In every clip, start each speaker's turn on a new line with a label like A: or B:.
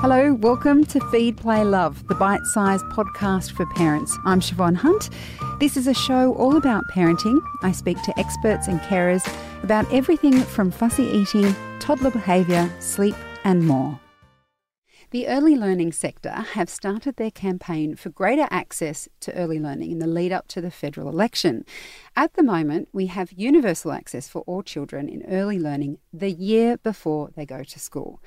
A: Hello, welcome to Feed, Play, Love, the bite sized podcast for parents. I'm Siobhan Hunt. This is a show all about parenting. I speak to experts and carers about everything from fussy eating, toddler behaviour, sleep, and more. The early learning sector have started their campaign for greater access to early learning in the lead up to the federal election. At the moment, we have universal access for all children in early learning the year before they go to school.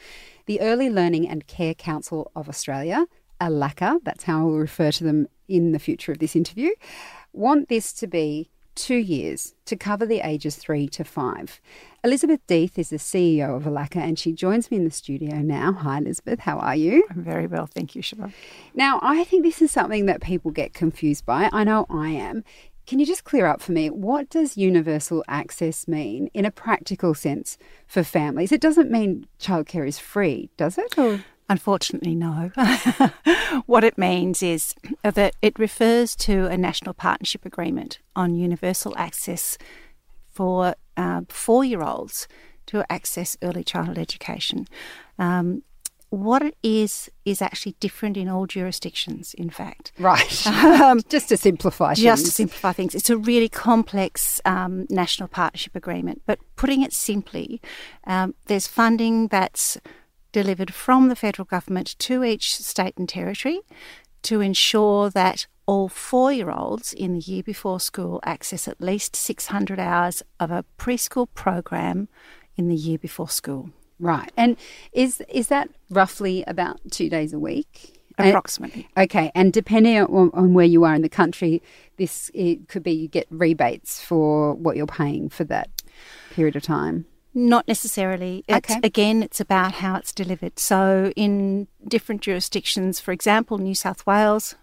A: The Early Learning and Care Council of Australia, ELACCA, that's how I will refer to them in the future of this interview, want this to be two years to cover the ages three to five. Elizabeth Death is the CEO of ELACCA and she joins me in the studio now. Hi, Elizabeth. How are you?
B: I'm very well. Thank you, Siobhan.
A: Now, I think this is something that people get confused by. I know I am. Can you just clear up for me what does universal access mean in a practical sense for families? It doesn't mean childcare is free, does it? Or?
B: Unfortunately, no. what it means is that it refers to a national partnership agreement on universal access for uh, four year olds to access early childhood education. Um, what it is is actually different in all jurisdictions. In fact,
A: right. Um, just to simplify,
B: things. just to simplify things, it's a really complex um, national partnership agreement. But putting it simply, um, there's funding that's delivered from the federal government to each state and territory to ensure that all four year olds in the year before school access at least 600 hours of a preschool program in the year before school.
A: Right. And is is that roughly about two days a week?
B: Approximately.
A: And, okay. And depending on, on, where you are in the country, this it could be you get rebates for what you're paying for that period of time.
B: Not necessarily. It's, okay. Again, it's about how it's delivered. So, in different jurisdictions, for example, New South Wales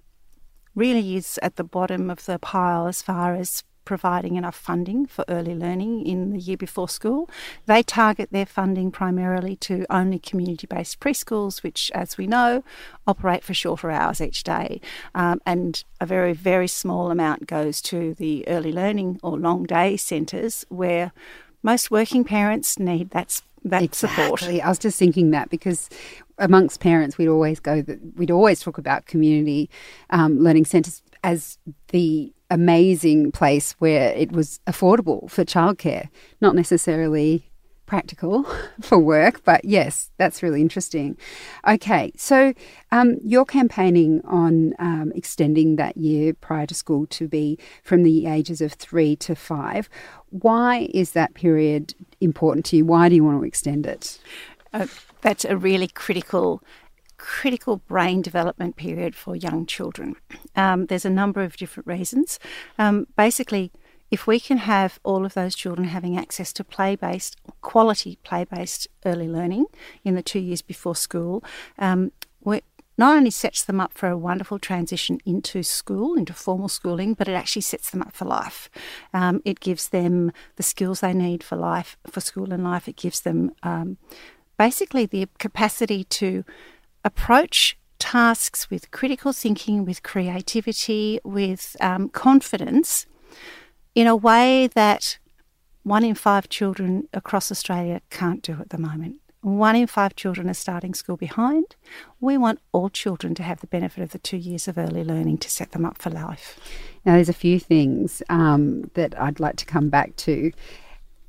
B: really is at the bottom of the pile as far as providing enough funding for early learning in the year before school. They target their funding primarily to only community based preschools, which, as we know, operate for shorter hours each day. Um, and a very, very small amount goes to the early learning or long day centres where most working parents need that that
A: exactly.
B: support.
A: I was just thinking that because amongst parents, we'd always go that we'd always talk about community um, learning centres as the amazing place where it was affordable for childcare, not necessarily practical for work, but yes, that's really interesting. Okay, so um, you're campaigning on um, extending that year prior to school to be from the ages of three to five. Why is that period important to you? Why do you want to extend it?
B: Uh, that's a really critical critical brain development period for young children. Um, there's a number of different reasons. Um, basically, if we can have all of those children having access to play based, quality play based early learning in the two years before school, um, not only sets them up for a wonderful transition into school, into formal schooling, but it actually sets them up for life. Um, it gives them the skills they need for life, for school and life. It gives them um, basically the capacity to approach tasks with critical thinking, with creativity, with um, confidence in a way that one in five children across Australia can't do at the moment. One in five children are starting school behind. We want all children to have the benefit of the two years of early learning to set them up for life.
A: Now, there's a few things um, that I'd like to come back to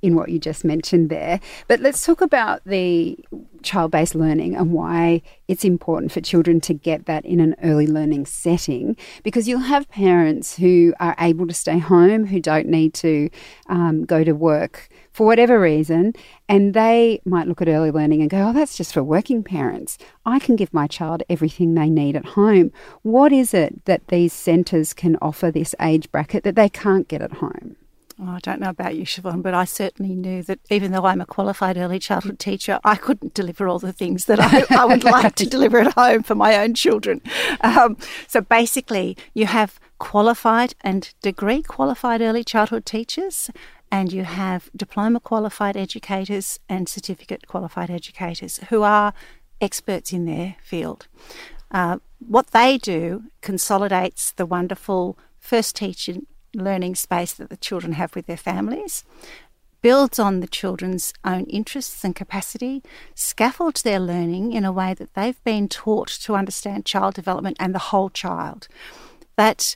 A: in what you just mentioned there. But let's talk about the child based learning and why it's important for children to get that in an early learning setting because you'll have parents who are able to stay home, who don't need to um, go to work for whatever reason, and they might look at early learning and go, oh, that's just for working parents. I can give my child everything they need at home. What is it that these centres can offer this age bracket that they can't get at home?
B: Oh, I don't know about you, Siobhan, but I certainly knew that even though I'm a qualified early childhood teacher, I couldn't deliver all the things that I, I would like to deliver at home for my own children. Um, so basically, you have qualified and degree qualified early childhood teachers, and you have diploma qualified educators and certificate qualified educators who are experts in their field. Uh, what they do consolidates the wonderful first teaching learning space that the children have with their families, builds on the children's own interests and capacity, scaffolds their learning in a way that they've been taught to understand child development and the whole child. That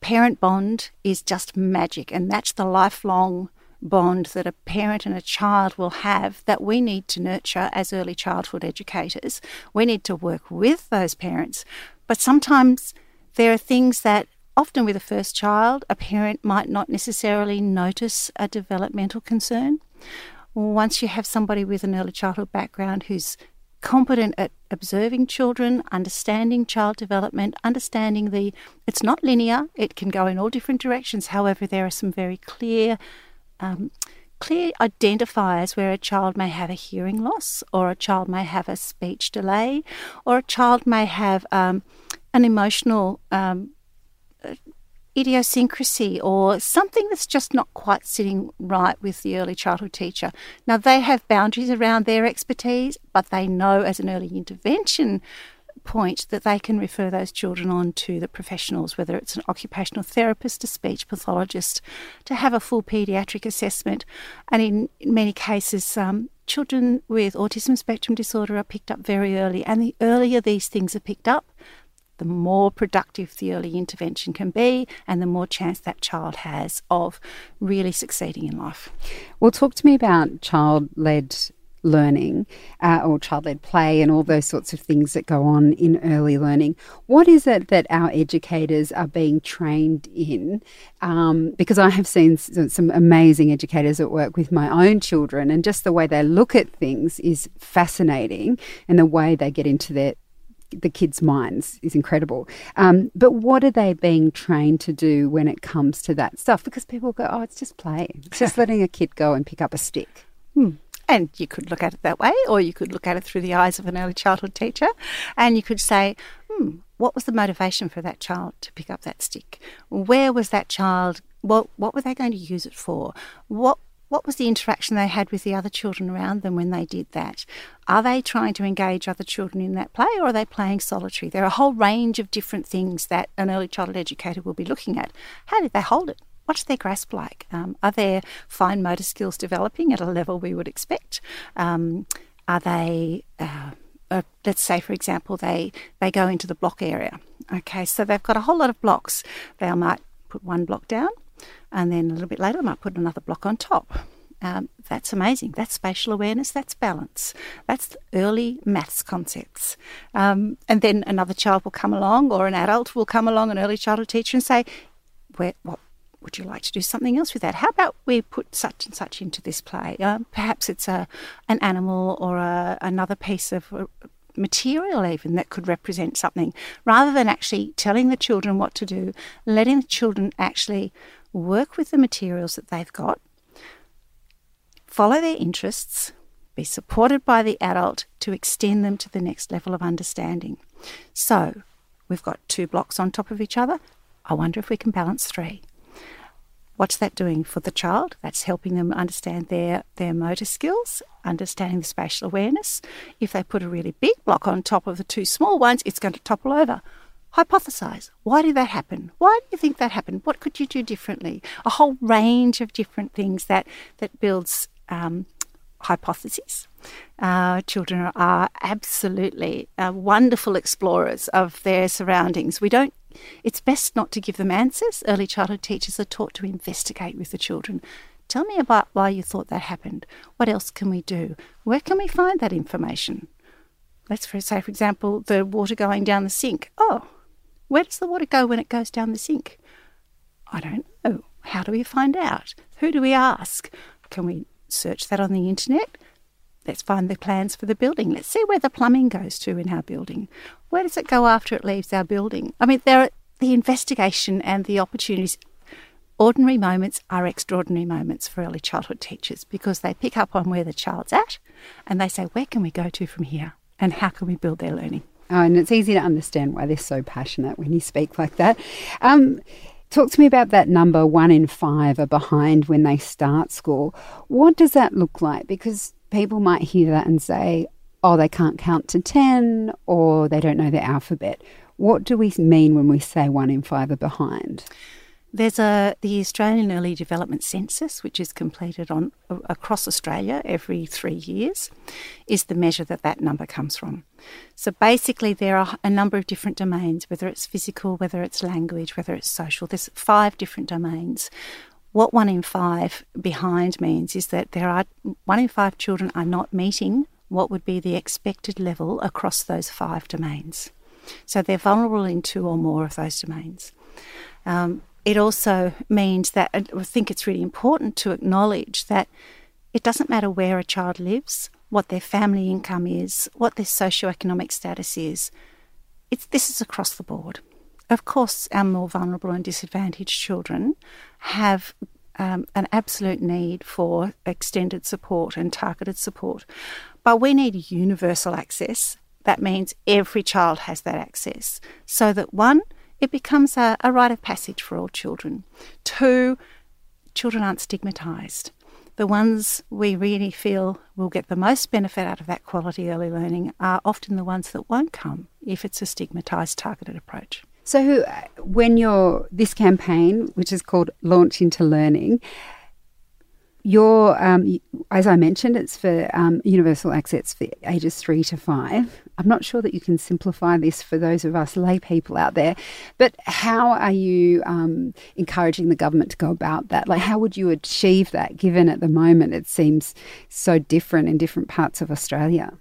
B: parent bond is just magic, and that's the lifelong bond that a parent and a child will have that we need to nurture as early childhood educators. We need to work with those parents, but sometimes there are things that often with a first child, a parent might not necessarily notice a developmental concern. Once you have somebody with an early childhood background who's competent at observing children, understanding child development, understanding the it's not linear, it can go in all different directions. However, there are some very clear um, clear identifiers where a child may have a hearing loss, or a child may have a speech delay, or a child may have um, an emotional um, idiosyncrasy or something that's just not quite sitting right with the early childhood teacher. Now, they have boundaries around their expertise, but they know as an early intervention point that they can refer those children on to the professionals, whether it's an occupational therapist, a speech pathologist, to have a full paediatric assessment. And in, many cases, um, children with autism spectrum disorder are picked up very early. And the earlier these things are picked up, the more productive the early intervention can be and the more chance that child has of really succeeding in life.
A: Well, talk to me about child led learning uh, or child led play and all those sorts of things that go on in early learning. What is it that our educators are being trained in? Um, because I have seen some amazing educators at work with my own children, and just the way they look at things is fascinating, and the way they get into their the kids' minds is incredible. Um, but what are they being trained to do when it comes to that stuff? Because people go, oh, it's just play. It's just letting a kid go and pick up a stick.
B: Hmm. And you could look at it that way, or you could look at it through the eyes of an early childhood teacher, and you could say, hmm, what was the motivation for that child to pick up that stick? Where was that child? What what were they going to use it for? What what was the interaction they had with the other children around them when they did that? Are they trying to engage other children in that play or are they playing solitary? There are a whole range of different things that an early childhood educator will be looking at. How did they hold it? What's their grasp like? Um, are their fine motor skills developing at a level we would expect? Um, are they, uh, uh, let's say, for example, they, they go into the block area. Okay, so they've got a whole lot of blocks. They might put one block down, and then a little bit later, I might put another block on top. Um, that's amazing. That's spatial awareness. That's balance. That's early maths concepts. Um, and then another child will come along, or an adult will come along, an early childhood teacher, and say, "Where, what would you like to do something else with that? How about we put such and such into this play? Um, perhaps it's a an animal or a, another piece of uh, material even that could represent something rather than actually telling the children what to do letting the children actually work with the materials that they've got, follow their interests, be supported by the adult to extend them to the next level of understanding. So, we've got two blocks on top of each other. I wonder if we can balance three. What's that doing for the child? That's helping them understand their, their motor skills, understanding the spatial awareness. If they put a really big block on top of the two small ones, it's going to topple over hypothesize. Why did that happen? Why do you think that happened? What could you do differently? A whole range of different things that that builds um, hypotheses. Uh, children are absolutely uh, wonderful explorers of their surroundings. We don't. It's best not to give them answers. Early childhood teachers are taught to investigate with the children. Tell me about why you thought that happened. What else can we do? Where can we find that information? Let's say, for example, the water going down the sink. Oh, where does the water go when it goes down the sink? I don't know. How do we find out? Who do we ask? Can we search that on the internet? Let's find the plans for the building. Let's see where the plumbing goes to in our building. Where does it go after it leaves our building? I mean, there are the investigation and the opportunities. Ordinary moments are extraordinary moments for early childhood teachers because they pick up on where the child's at and they say, where can we go to from here? And how can we build their learning?
A: Oh, and it's easy to understand why they're so passionate when you speak like that. Um, talk to me about that number one in five are behind when they start school. What does that look like? Because people might hear that and say, oh, they can't count to 10 or they don't know the alphabet. What do we mean when we say one in five are behind?
B: There's a the Australian Early Development Census, which is completed on across Australia every three years, is the measure that that number comes from. So basically, there are a number of different domains, whether it's physical, whether it's language, whether it's social. There's five different domains. What one in five behind means is that there are one in five children are not meeting what would be the expected level across those five domains. So they're vulnerable in two or more of those domains. Um, it also means that I think it's really important to acknowledge that it doesn't matter where a child lives, what their family income is, what their socioeconomic status is. It's, this is across the board. Of course, our more vulnerable and disadvantaged children have um, an absolute need for extended support and targeted support. But we need universal access. That means every child has that access. So that one, it becomes a, a rite of passage for all children. Two, children aren't stigmatised. The ones we really feel will get the most benefit out of that quality early learning are often the ones that won't come if it's a stigmatised, targeted approach.
A: So, when you're this campaign, which is called Launch into Learning, your, um, as I mentioned, it's for um, universal access for ages three to five. I'm not sure that you can simplify this for those of us lay people out there, but how are you um, encouraging the government to go about that? Like, how would you achieve that given at the moment it seems so different in different parts of Australia?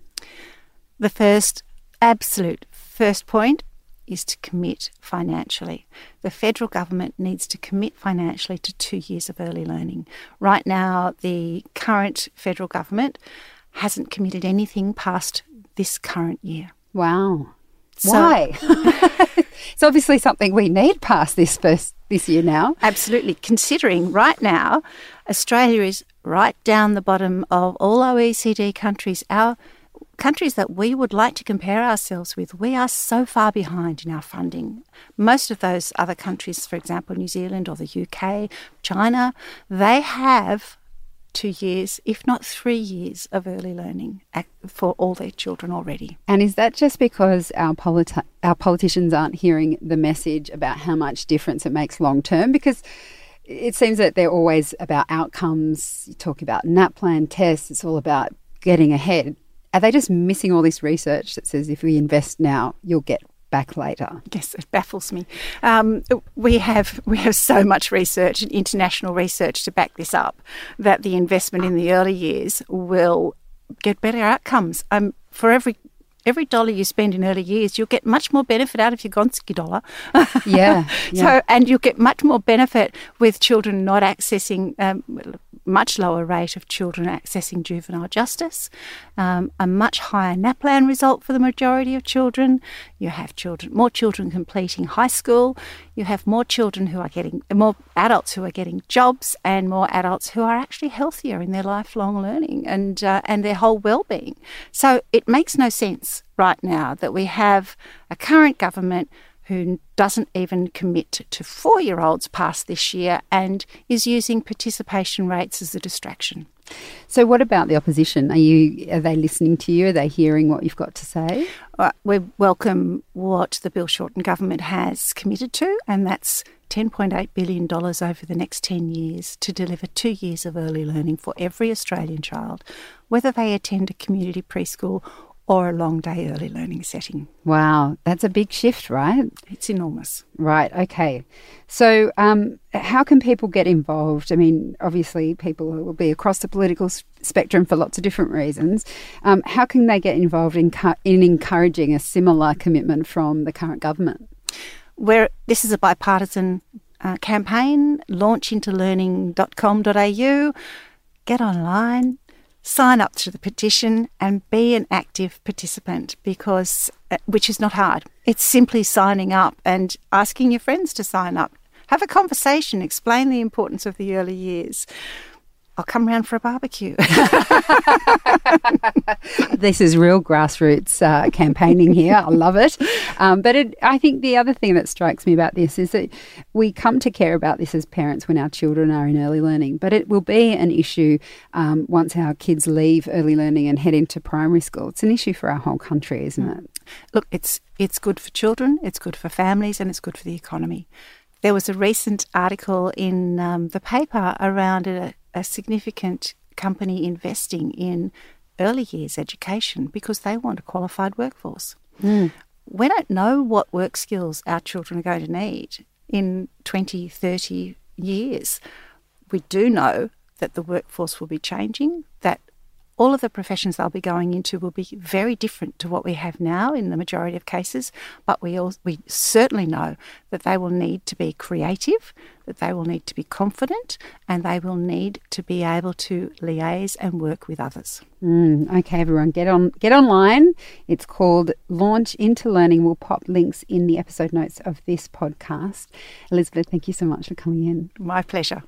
B: The first, absolute first point is to commit financially. The federal government needs to commit financially to two years of early learning. Right now, the current federal government hasn't committed anything past this current year.
A: Wow. So, Why? it's obviously something we need past this first this year now.
B: Absolutely. Considering right now, Australia is right down the bottom of all OECD countries. Our countries that we would like to compare ourselves with, we are so far behind in our funding. Most of those other countries, for example, New Zealand or the UK, China, they have two years, if not three years, of early learning for all their children already.
A: And is that just because our, politi- our politicians aren't hearing the message about how much difference it makes long term? Because it seems that they're always about outcomes. You talk about NAPLAN tests, it's all about getting ahead. Are they just missing all this research that says if we invest now, you'll get back later?
B: Yes, it baffles me. Um, we have we have so much research and international research to back this up that the investment in the early years will get better outcomes. Um, for every every dollar you spend in early years, you'll get much more benefit out of your Gonski dollar.
A: yeah,
B: yeah. So, and you'll get much more benefit with children not accessing um, much lower rate of children accessing juvenile justice, um, a much higher NAPLAN result for the majority of children. You have children, more children completing high school. You have more children who are getting, more adults who are getting jobs, and more adults who are actually healthier in their lifelong learning and uh, and their whole well-being. So it makes no sense right now that we have a current government who doesn't even commit to four year olds past this year and is using participation rates as a distraction.
A: So, what about the opposition? Are you are they listening to you? Are they hearing what you've got to say?
B: Uh, we welcome what the Bill Shorten government has committed to, and that's $10.8 billion over the next 10 years to deliver two years of early learning for every Australian child, whether they attend a community preschool or a long day early learning setting.
A: Wow, that's a big shift, right?
B: It's enormous.
A: Right, okay. So, um, how can people get involved? I mean, obviously, people will be across the political spectrum for lots of different reasons. Um, how can they get involved in, in encouraging a similar commitment from the current government?
B: Where this is a bipartisan uh, campaign, launchintolearning.com.au. Get online, sign up to the petition and be an active participant because uh, which is not hard. It's simply signing up and asking your friends to sign up. Have a conversation explain the importance of the early years I'll come round for a barbecue.
A: this is real grassroots uh, campaigning here. I love it. Um, but it, I think the other thing that strikes me about this is that we come to care about this as parents when our children are in early learning, but it will be an issue um, once our kids leave early learning and head into primary school. It's an issue for our whole country, isn't it?
B: Look, it's it's good for children, it's good for families, and it's good for the economy there was a recent article in um, the paper around a, a significant company investing in early years education because they want a qualified workforce.
A: Mm.
B: We don't know what work skills our children are going to need in 20, 30 years. We do know that the workforce will be changing, that all of the professions they'll be going into will be very different to what we have now in the majority of cases. But we all, we certainly know that they will need to be creative, that they will need to be confident, and they will need to be able to liaise and work with others.
A: Mm, okay, everyone, get on, get online. It's called Launch into Learning. We'll pop links in the episode notes of this podcast. Elizabeth, thank you so much for coming in.
B: My pleasure.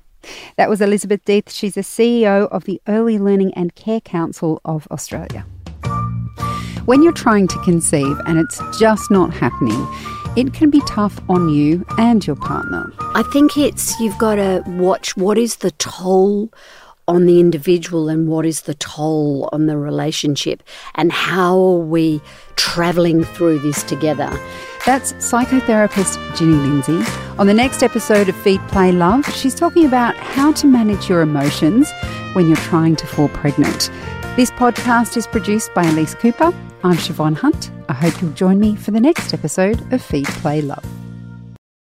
A: That was Elizabeth Death. She's the CEO of the Early Learning and Care Council of Australia. When you're trying to conceive and it's just not happening, it can be tough on you and your partner.
C: I think it's you've got to watch what is the toll on the individual and what is the toll on the relationship and how are we travelling through this together.
A: That's psychotherapist Ginny Lindsay. On the next episode of Feed, Play, Love, she's talking about how to manage your emotions when you're trying to fall pregnant. This podcast is produced by Elise Cooper. I'm Siobhan Hunt. I hope you'll join me for the next episode of Feed, Play, Love.